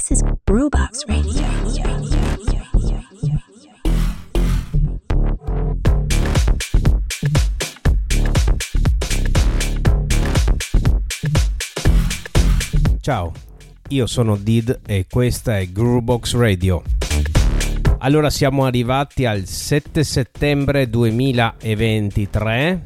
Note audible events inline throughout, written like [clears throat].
This is Brewbox Radio. Ciao, io sono Did e questa è Groovebox Radio. Allora siamo arrivati al 7 settembre 2023,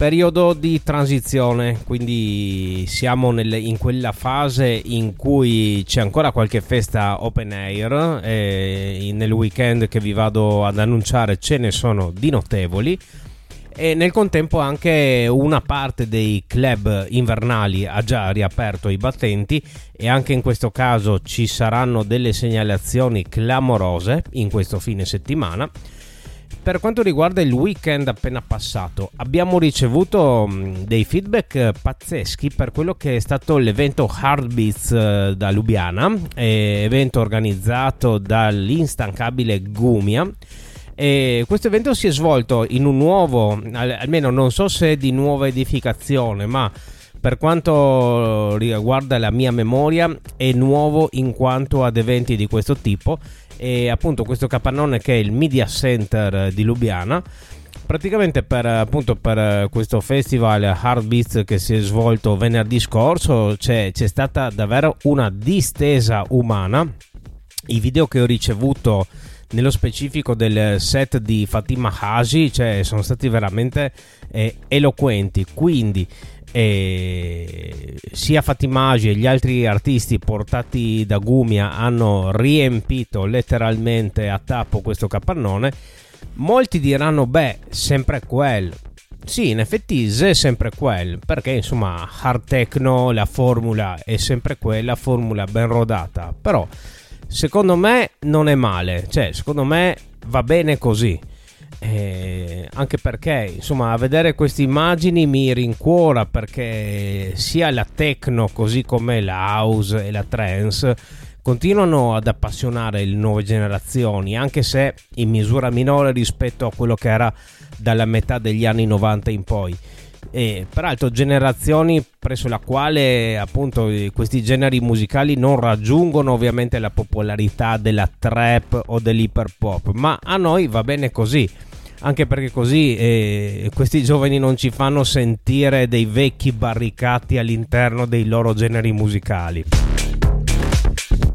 periodo di transizione, quindi siamo nel, in quella fase in cui c'è ancora qualche festa open air e nel weekend che vi vado ad annunciare ce ne sono di notevoli e nel contempo anche una parte dei club invernali ha già riaperto i battenti e anche in questo caso ci saranno delle segnalazioni clamorose in questo fine settimana. Per quanto riguarda il weekend appena passato, abbiamo ricevuto dei feedback pazzeschi per quello che è stato l'evento Heartbeats eh, da Lubiana, evento organizzato dall'instancabile Gumia. E questo evento si è svolto in un nuovo, almeno non so se di nuova edificazione, ma per quanto riguarda la mia memoria è nuovo in quanto ad eventi di questo tipo e appunto questo capannone che è il Media Center di Lubiana praticamente per, appunto, per questo festival Hard Beats che si è svolto venerdì scorso c'è, c'è stata davvero una distesa umana i video che ho ricevuto nello specifico del set di Fatima Haji, cioè sono stati veramente eh, eloquenti. Quindi eh, sia Fatima Haji e gli altri artisti portati da Gumia hanno riempito letteralmente a tappo questo capannone. Molti diranno, beh, sempre quel. Sì, in effetti è sempre quel, perché insomma hard techno, la formula è sempre quella, formula ben rodata, però secondo me non è male, cioè secondo me va bene così. Eh, anche perché insomma a vedere queste immagini mi rincuora perché sia la techno così come la house e la trance continuano ad appassionare le nuove generazioni anche se in misura minore rispetto a quello che era dalla metà degli anni 90 in poi. E peraltro generazioni presso la quale appunto questi generi musicali non raggiungono ovviamente la popolarità della trap o dell'hyper pop ma a noi va bene così anche perché così eh, questi giovani non ci fanno sentire dei vecchi barricati all'interno dei loro generi musicali.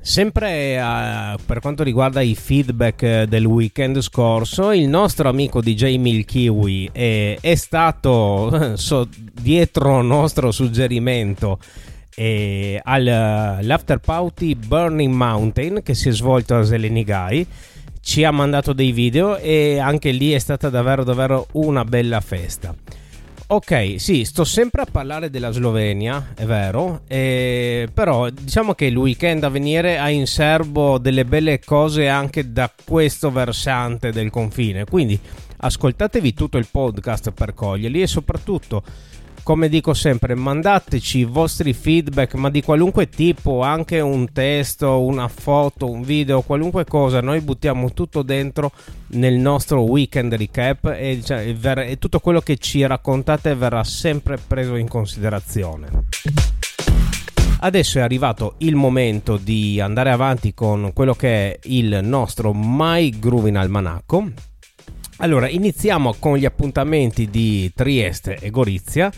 Sempre uh, per quanto riguarda i feedback eh, del weekend scorso, il nostro amico DJ Milkiwi è, è stato [laughs] so, dietro nostro suggerimento eh, all'after party Burning Mountain che si è svolto a Zelenigai ci ha mandato dei video e anche lì è stata davvero davvero una bella festa. Ok, sì, sto sempre a parlare della Slovenia, è vero, eh, però diciamo che il weekend a venire ha in serbo delle belle cose anche da questo versante del confine, quindi ascoltatevi tutto il podcast per coglierli e soprattutto come dico sempre, mandateci i vostri feedback, ma di qualunque tipo, anche un testo, una foto, un video, qualunque cosa. Noi buttiamo tutto dentro nel nostro weekend recap e, cioè, e tutto quello che ci raccontate verrà sempre preso in considerazione. Adesso è arrivato il momento di andare avanti con quello che è il nostro My Groovin Almanacco. Allora, iniziamo con gli appuntamenti di Trieste e Gorizia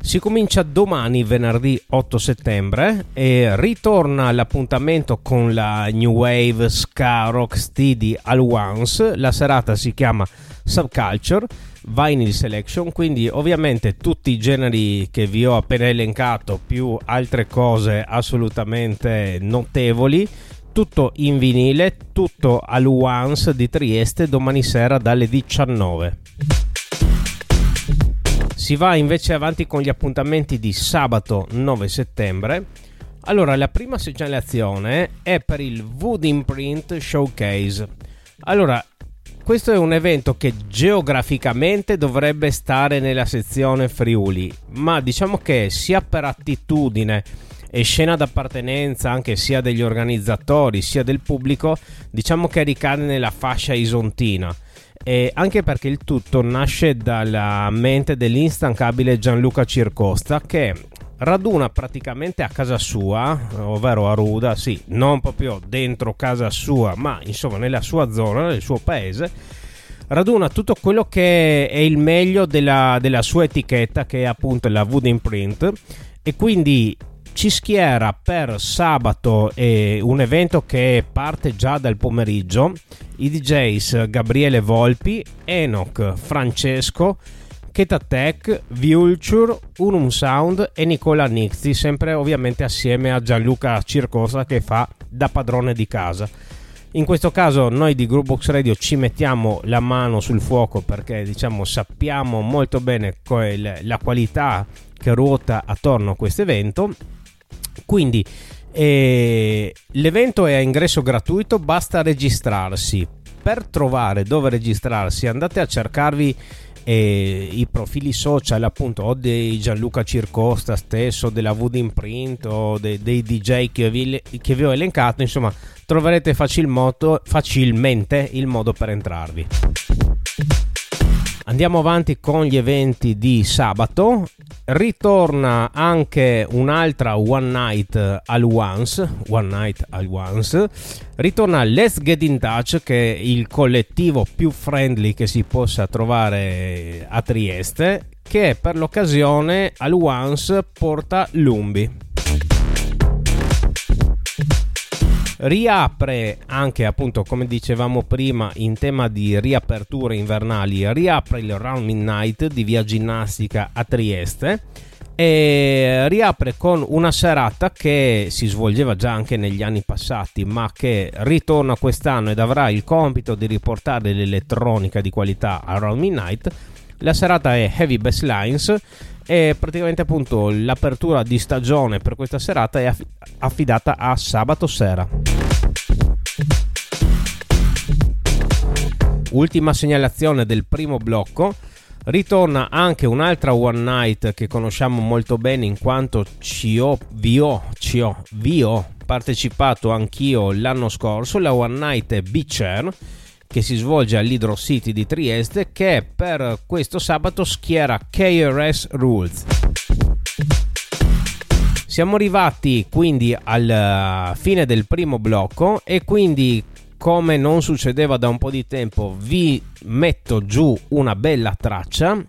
si comincia domani, venerdì 8 settembre, e ritorna l'appuntamento con la New Wave Ska Rock Steady All Once. La serata si chiama Subculture Vinyl Selection, quindi ovviamente tutti i generi che vi ho appena elencato, più altre cose assolutamente notevoli. Tutto in vinile, tutto al Once di Trieste domani sera dalle 19. Si va invece avanti con gli appuntamenti di sabato 9 settembre. Allora, la prima segnalazione è per il Wood Imprint Showcase. Allora, questo è un evento che geograficamente dovrebbe stare nella sezione Friuli, ma diciamo che sia per attitudine e scena d'appartenenza anche sia degli organizzatori sia del pubblico, diciamo che ricade nella fascia isontina e anche perché il tutto nasce dalla mente dell'instancabile Gianluca Circosta che raduna praticamente a casa sua, ovvero a Ruda, sì, non proprio dentro casa sua, ma insomma nella sua zona, nel suo paese, raduna tutto quello che è il meglio della, della sua etichetta, che è appunto la Wood Imprint, e quindi ci schiera per sabato eh, un evento che parte già dal pomeriggio i DJs Gabriele Volpi, Enoch Francesco, Ketatech, Vulture, Unum Sound e Nicola Nixi, sempre ovviamente assieme a Gianluca Circosa che fa da padrone di casa. In questo caso noi di Groupbox Radio ci mettiamo la mano sul fuoco perché diciamo sappiamo molto bene la qualità che ruota attorno a questo evento. Quindi eh, l'evento è a ingresso gratuito, basta registrarsi. Per trovare dove registrarsi andate a cercarvi eh, i profili social appunto o di Gianluca Circosta stesso, della Wood Imprint o de, dei DJ che vi, che vi ho elencato, insomma troverete facilmente il modo per entrarvi. Andiamo avanti con gli eventi di sabato. Ritorna anche un'altra One Night al Once. One Night al Once. Ritorna Let's Get in Touch, che è il collettivo più friendly che si possa trovare a Trieste. Che per l'occasione al Once porta Lumbi. Riapre anche appunto come dicevamo prima in tema di riaperture invernali riapre il Round Midnight di via ginnastica a Trieste e riapre con una serata che si svolgeva già anche negli anni passati ma che ritorna quest'anno ed avrà il compito di riportare l'elettronica di qualità a Round Midnight. La serata è Heavy Basslines e praticamente appunto l'apertura di stagione per questa serata è affidata a sabato sera. Ultima segnalazione del primo blocco. Ritorna anche un'altra One Night che conosciamo molto bene in quanto ci ho, vi ho, ci ho, vi ho partecipato anch'io l'anno scorso. La One Night è Beach Air che si svolge all'Hydro City di Trieste che per questo sabato schiera KRS Rules. Siamo arrivati quindi alla fine del primo blocco e quindi come non succedeva da un po' di tempo vi metto giù una bella traccia.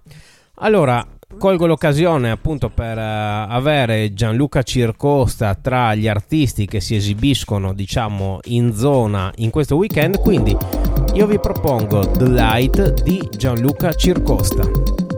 Allora, colgo l'occasione appunto per uh, avere Gianluca Circosta tra gli artisti che si esibiscono diciamo in zona in questo weekend quindi io vi propongo The Light di Gianluca Circosta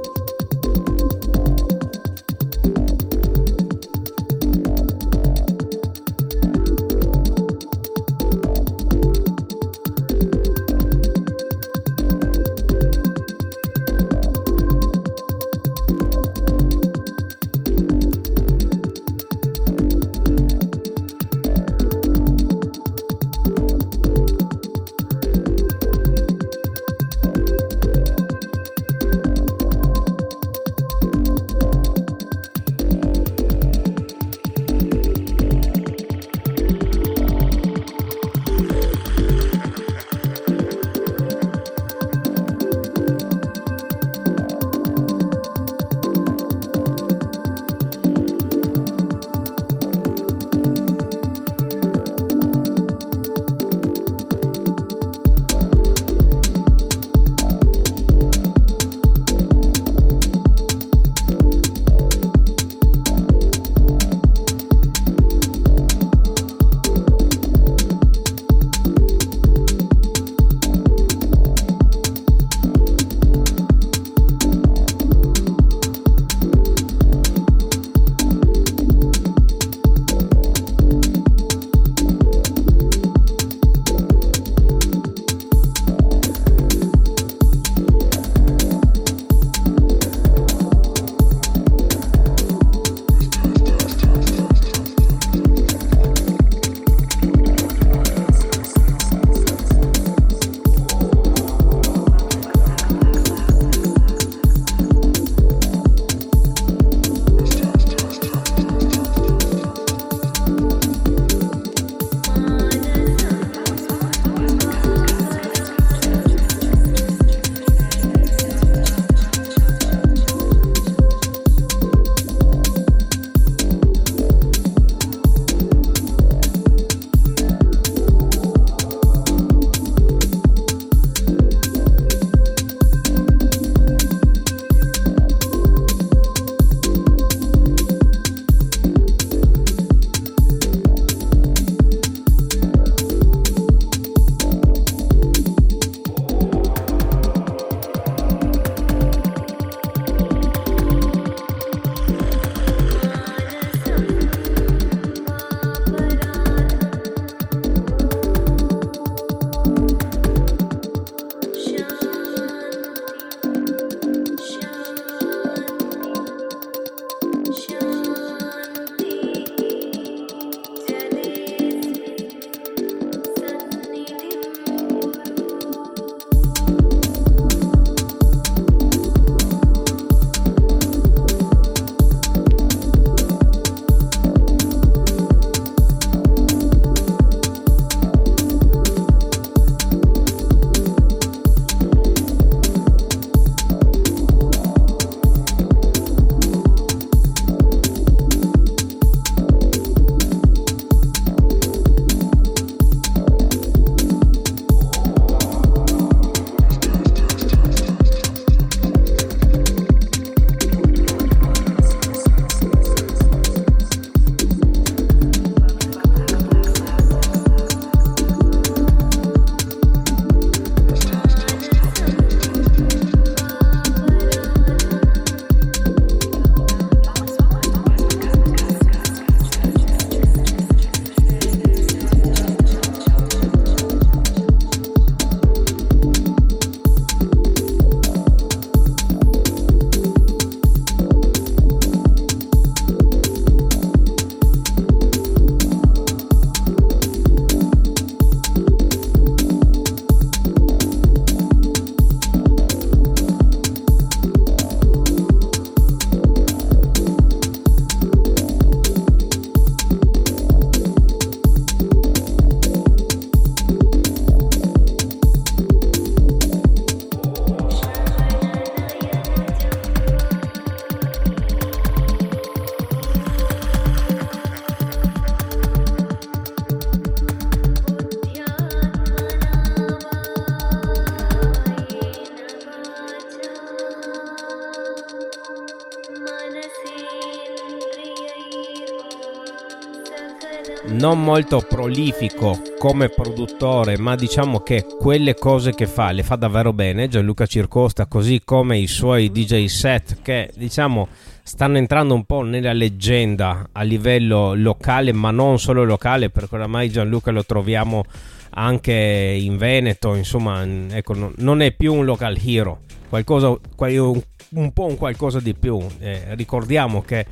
non molto prolifico come produttore, ma diciamo che quelle cose che fa le fa davvero bene. Gianluca Circosta, così come i suoi DJ set, che diciamo stanno entrando un po' nella leggenda a livello locale, ma non solo locale, perché oramai Gianluca lo troviamo anche in Veneto. Insomma, ecco, non è più un local hero, qualcosa, un po' un qualcosa di più. Eh, ricordiamo che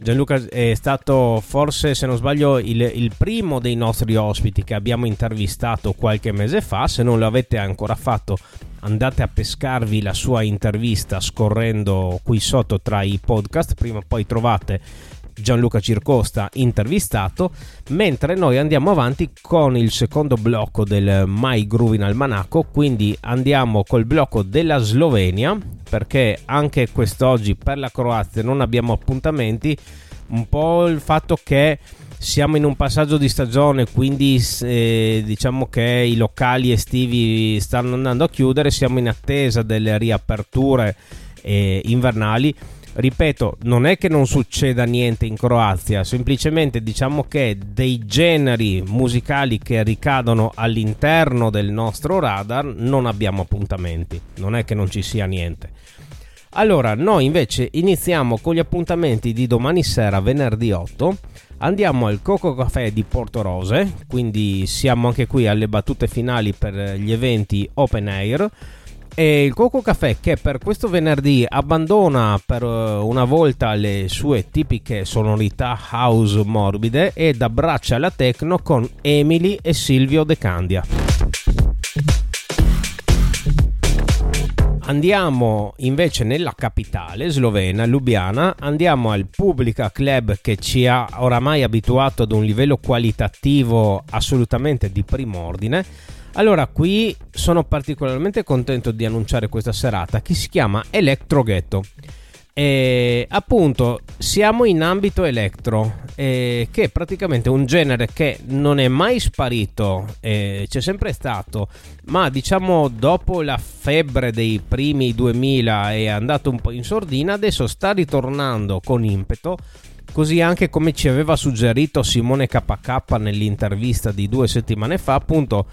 Gianluca è stato forse, se non sbaglio, il, il, primo dei nostri ospiti che abbiamo intervistato qualche mese fa. Se non l'avete ancora fatto, andate a pescarvi la sua intervista scorrendo qui sotto tra i podcast. Prima o poi trovate Gianluca Circosta intervistato, mentre noi andiamo avanti con il secondo blocco del My Groove in Almanacco, quindi andiamo col blocco della Slovenia, perché anche quest'oggi per la Croazia non abbiamo appuntamenti, un po' il fatto che siamo in un passaggio di stagione, quindi eh, diciamo che i locali estivi stanno andando a chiudere, siamo in attesa delle riaperture eh, invernali ripeto, non è che non succeda niente in Croazia, semplicemente diciamo che dei generi musicali che ricadono all'interno del nostro radar non abbiamo appuntamenti, non è che non ci sia niente. Allora, noi invece iniziamo con gli appuntamenti di domani sera, venerdì 8. Andiamo al Coco Café di Porto Rose, quindi siamo anche qui alle battute finali per gli eventi open air e il Coco Caffè che per questo venerdì abbandona per eh, una volta le sue tipiche sonorità house morbide ed abbraccia la techno con Emily e Silvio De Candia. Andiamo invece nella capitale slovena, Lubiana, andiamo al Publica Club che ci ha oramai abituato ad un livello qualitativo assolutamente di primo ordine allora, qui sono particolarmente contento di annunciare questa serata che si chiama Electro Ghetto. E appunto siamo in ambito electro, eh, che è praticamente un genere che non è mai sparito, eh, c'è sempre stato, ma diciamo dopo la febbre dei primi 2000 è andato un po' in sordina, adesso sta ritornando con impeto così anche come ci aveva suggerito Simone KK nell'intervista di due settimane fa, appunto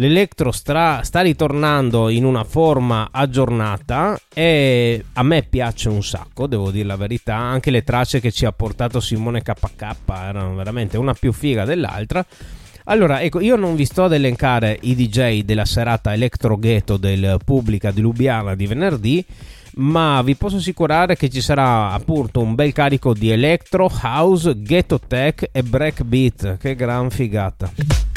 l'Electro sta, sta ritornando in una forma aggiornata e a me piace un sacco, devo dire la verità, anche le tracce che ci ha portato Simone KK erano veramente una più figa dell'altra. Allora, ecco, io non vi sto ad elencare i DJ della serata Electro Ghetto del Pubblica di Lubiana di venerdì, ma vi posso assicurare che ci sarà appunto un bel carico di electro, house, ghetto tech e breakbeat. Che gran figata!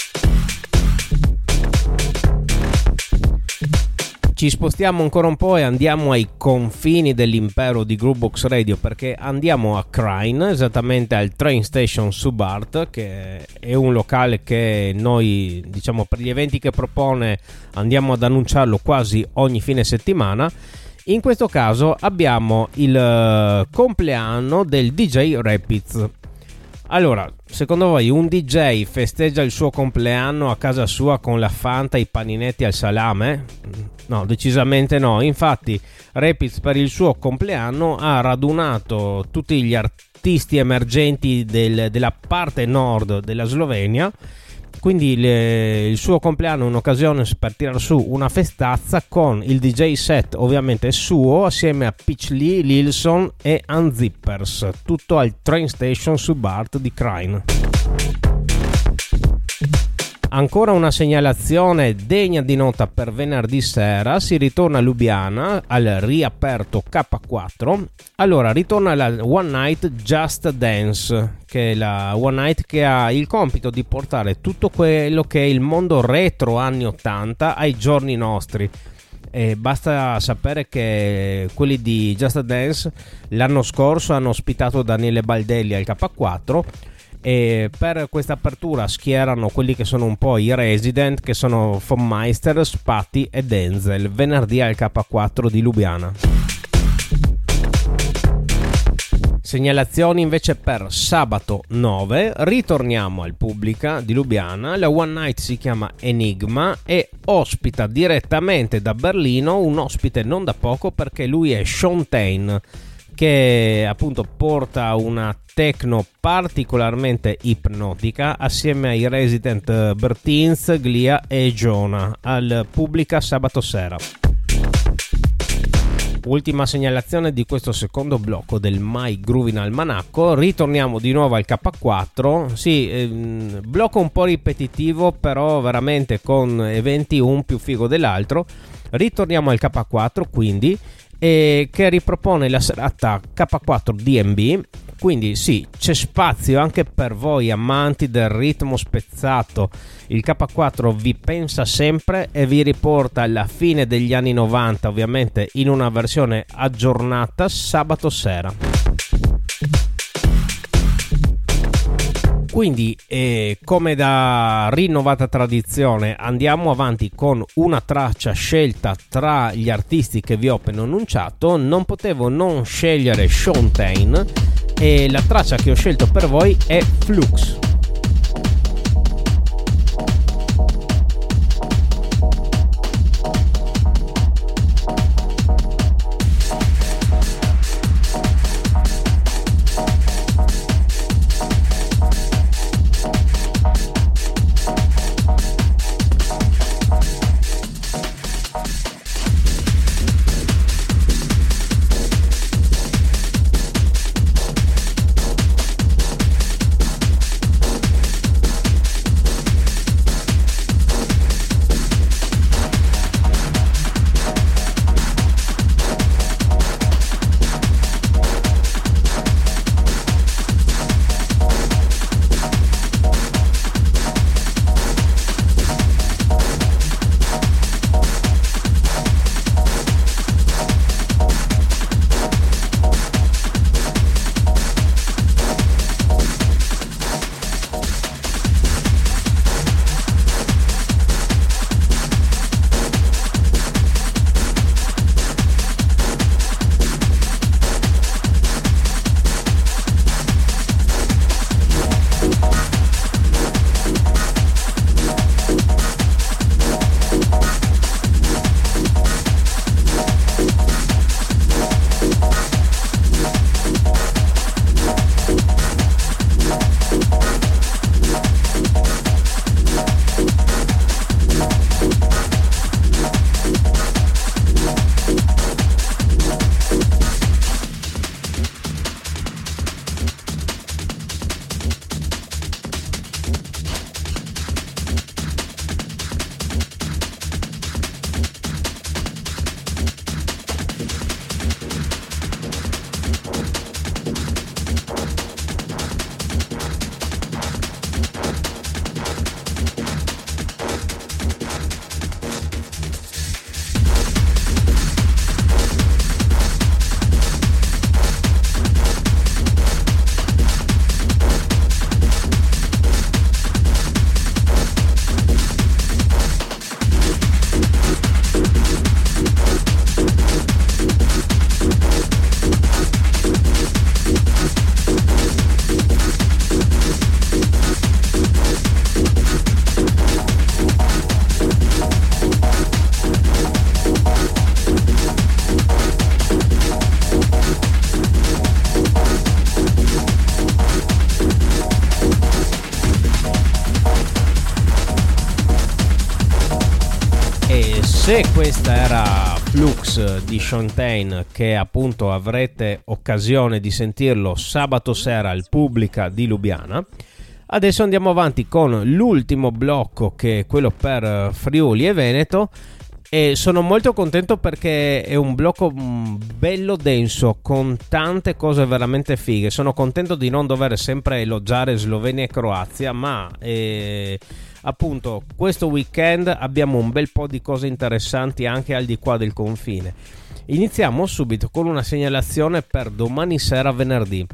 Ci spostiamo ancora un po' e andiamo ai confini dell'impero di Groovebox Radio perché andiamo a Crine, esattamente al Train Station Subart, che è un locale che noi, diciamo, per gli eventi che propone andiamo ad annunciarlo quasi ogni fine settimana in questo caso abbiamo il uh, compleanno del DJ Rapids. Allora, secondo voi un DJ festeggia il suo compleanno a casa sua con la Fanta e i paninetti al salame? No, decisamente no. Infatti, Rapids per il suo compleanno ha radunato tutti gli artisti emergenti del, della parte nord della Slovenia quindi le, il suo compleanno è un'occasione per tirare su una festazza con il DJ set ovviamente suo assieme a Pitch Lee, Lilson e Unzippers, tutto al train station su Bart di Crine. Ancora una segnalazione degna di nota per venerdì sera, si ritorna a Lubiana al riaperto K4. Allora, ritorna la One Night Just Dance, che è la One Night che ha il compito di portare tutto quello che è il mondo retro anni 80 ai giorni nostri. E basta sapere che quelli di Just Dance l'anno scorso hanno ospitato Daniele Baldelli al K4 e per questa apertura schierano quelli che sono un po' i resident che sono Von Meister, Spatti e Denzel. Venerdì al K4 di Lubiana. Segnalazioni invece per sabato 9, ritorniamo al Pubblica di Lubiana, la One Night si chiama Enigma e ospita direttamente da Berlino un ospite non da poco perché lui è Sean Tain che appunto porta una techno particolarmente ipnotica assieme ai resident Bertins, Glia e Jonah al pubblica sabato sera. Ultima segnalazione di questo secondo blocco del My Groovin Almanacco. Ritorniamo di nuovo al K4. Sì, ehm, blocco un po' ripetitivo, però veramente con eventi un più figo dell'altro. Ritorniamo al K4 quindi, eh, che ripropone la serata K4 DMB quindi sì, c'è spazio anche per voi amanti del ritmo spezzato. Il K4 vi pensa sempre e vi riporta alla fine degli anni 90, ovviamente in una versione aggiornata sabato sera. Quindi, eh, come da rinnovata tradizione, andiamo avanti con una traccia scelta tra gli artisti che vi ho appena annunciato. Non potevo non scegliere Sean Tain e la traccia che ho scelto per voi è Flux. Flux di Shontain che appunto avrete occasione di sentirlo sabato sera al Pubblica di Lubiana. Adesso andiamo avanti con l'ultimo blocco che è quello per Friuli e Veneto e sono molto contento perché è un blocco mm, bello denso con tante cose veramente fighe sono contento di non dover sempre elogiare Slovenia e Croazia ma eh, appunto questo weekend abbiamo un bel po' di cose interessanti anche al di qua del confine. Iniziamo subito con una segnalazione per domani sera venerdì.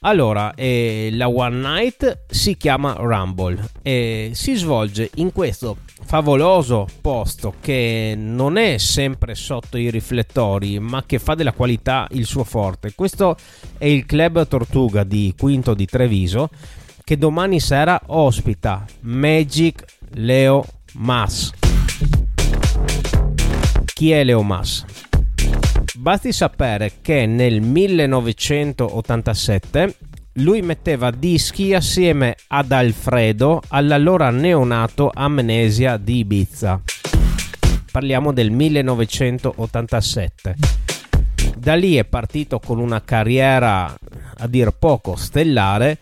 Allora, eh, la One Night si chiama Rumble e si svolge in questo favoloso posto che non è sempre sotto i riflettori, ma che fa della qualità il suo forte. Questo è il Club Tortuga di Quinto di Treviso che domani sera ospita Magic Leo Mas. Chi è Leo Mas? Basti sapere che nel 1987 lui metteva dischi assieme ad Alfredo all'allora neonato Amnesia di Ibiza. Parliamo del 1987. Da lì è partito con una carriera a dir poco stellare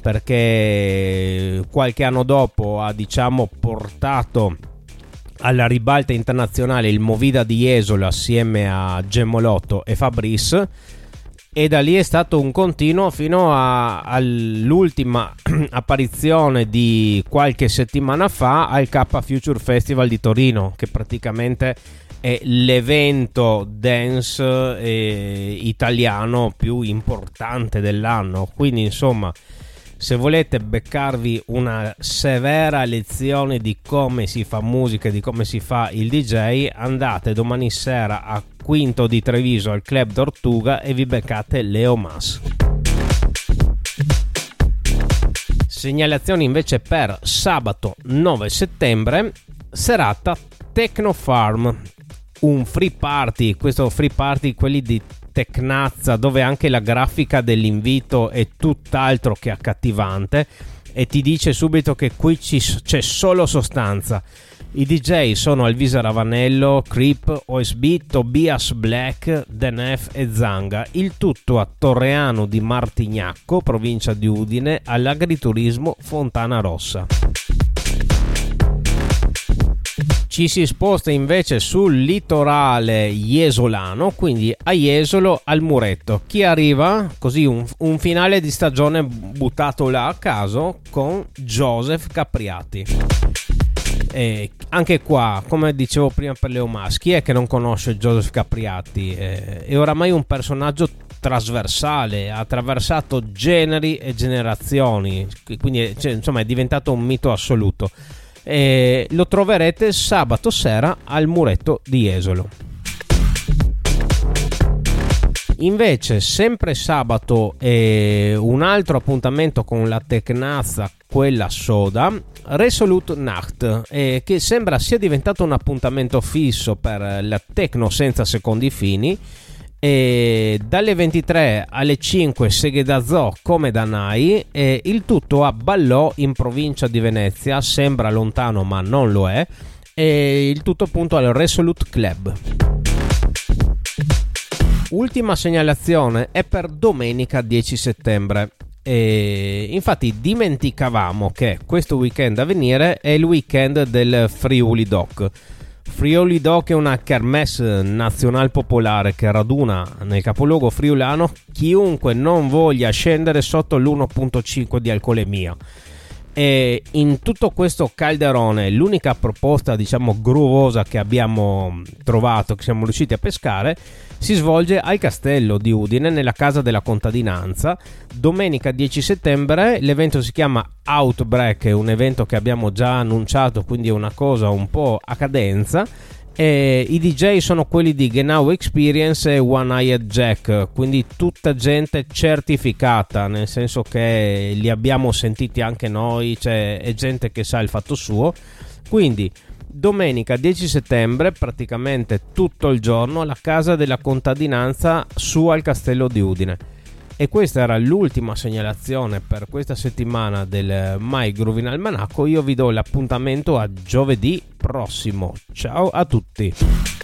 perché qualche anno dopo ha diciamo portato alla ribalta internazionale il Movida di Esola assieme a Gemmolotto e Fabrice. E da lì è stato un continuo fino a, all'ultima [clears throat] apparizione di qualche settimana fa al K Future Festival di Torino che praticamente è l'evento dance eh, italiano più importante dell'anno. Quindi insomma se volete beccarvi una severa lezione di come si fa musica e di come si fa il DJ, andate domani sera a Quinto di Treviso al Club Tortuga e vi beccate Leo Mas. Segnalazioni invece per sabato 9 settembre, serata Techno Farm, un free party, questo free party quelli di tecnazza dove anche la grafica dell'invito è tutt'altro che accattivante e ti dice subito che qui ci, c'è solo sostanza. I DJ sono Alvisa Ravanello, Creep, OSB, Tobias Black, Denef e Zanga. Il tutto a Torreano di Martignacco, provincia di Udine, all'agriturismo Fontana Rossa. Ci si sposta invece sul litorale iesolano, quindi a Jesolo al muretto. Chi arriva? Così un, un finale di stagione buttato là a caso con Joseph Capriati. E anche qua, come dicevo prima per Leo Mas, chi è che non conosce Joseph Capriati? Eh, è oramai un personaggio trasversale, ha attraversato generi e generazioni, quindi cioè, insomma è diventato un mito assoluto e lo troverete sabato sera al muretto di Esolo. Invece, sempre sabato, eh, un altro appuntamento con la Tecnazza, quella soda, Resolute Nacht, eh, che sembra sia diventato un appuntamento fisso per la Tecno senza secondi fini e dalle 23 alle 5 Segheda Zoo come Danai e il tutto a Ballò in provincia di Venezia. Sembra lontano ma non lo è. E il tutto appunto al Resolute Club. Ultima segnalazione è per domenica 10 settembre. E infatti dimenticavamo che questo weekend a venire è il weekend del Friuli Doc Friuli Doc è una kermesse nazional popolare che raduna nel capoluogo friulano chiunque non voglia scendere sotto l'1.5 di alcolemia. E in tutto questo calderone l'unica proposta diciamo gruvosa che abbiamo trovato, che siamo riusciti a pescare, si svolge al castello di Udine nella casa della contadinanza. Domenica 10 settembre l'evento si chiama Outbreak, è un evento che abbiamo già annunciato, quindi è una cosa un po' a cadenza. E I DJ sono quelli di Genau Experience e One Eyed Jack, quindi tutta gente certificata, nel senso che li abbiamo sentiti anche noi, cioè è gente che sa il fatto suo. Quindi domenica 10 settembre, praticamente tutto il giorno, alla casa della contadinanza su al castello di Udine. E questa era l'ultima segnalazione per questa settimana del My Groovin Almanacco. Io vi do l'appuntamento a giovedì prossimo. Ciao a tutti!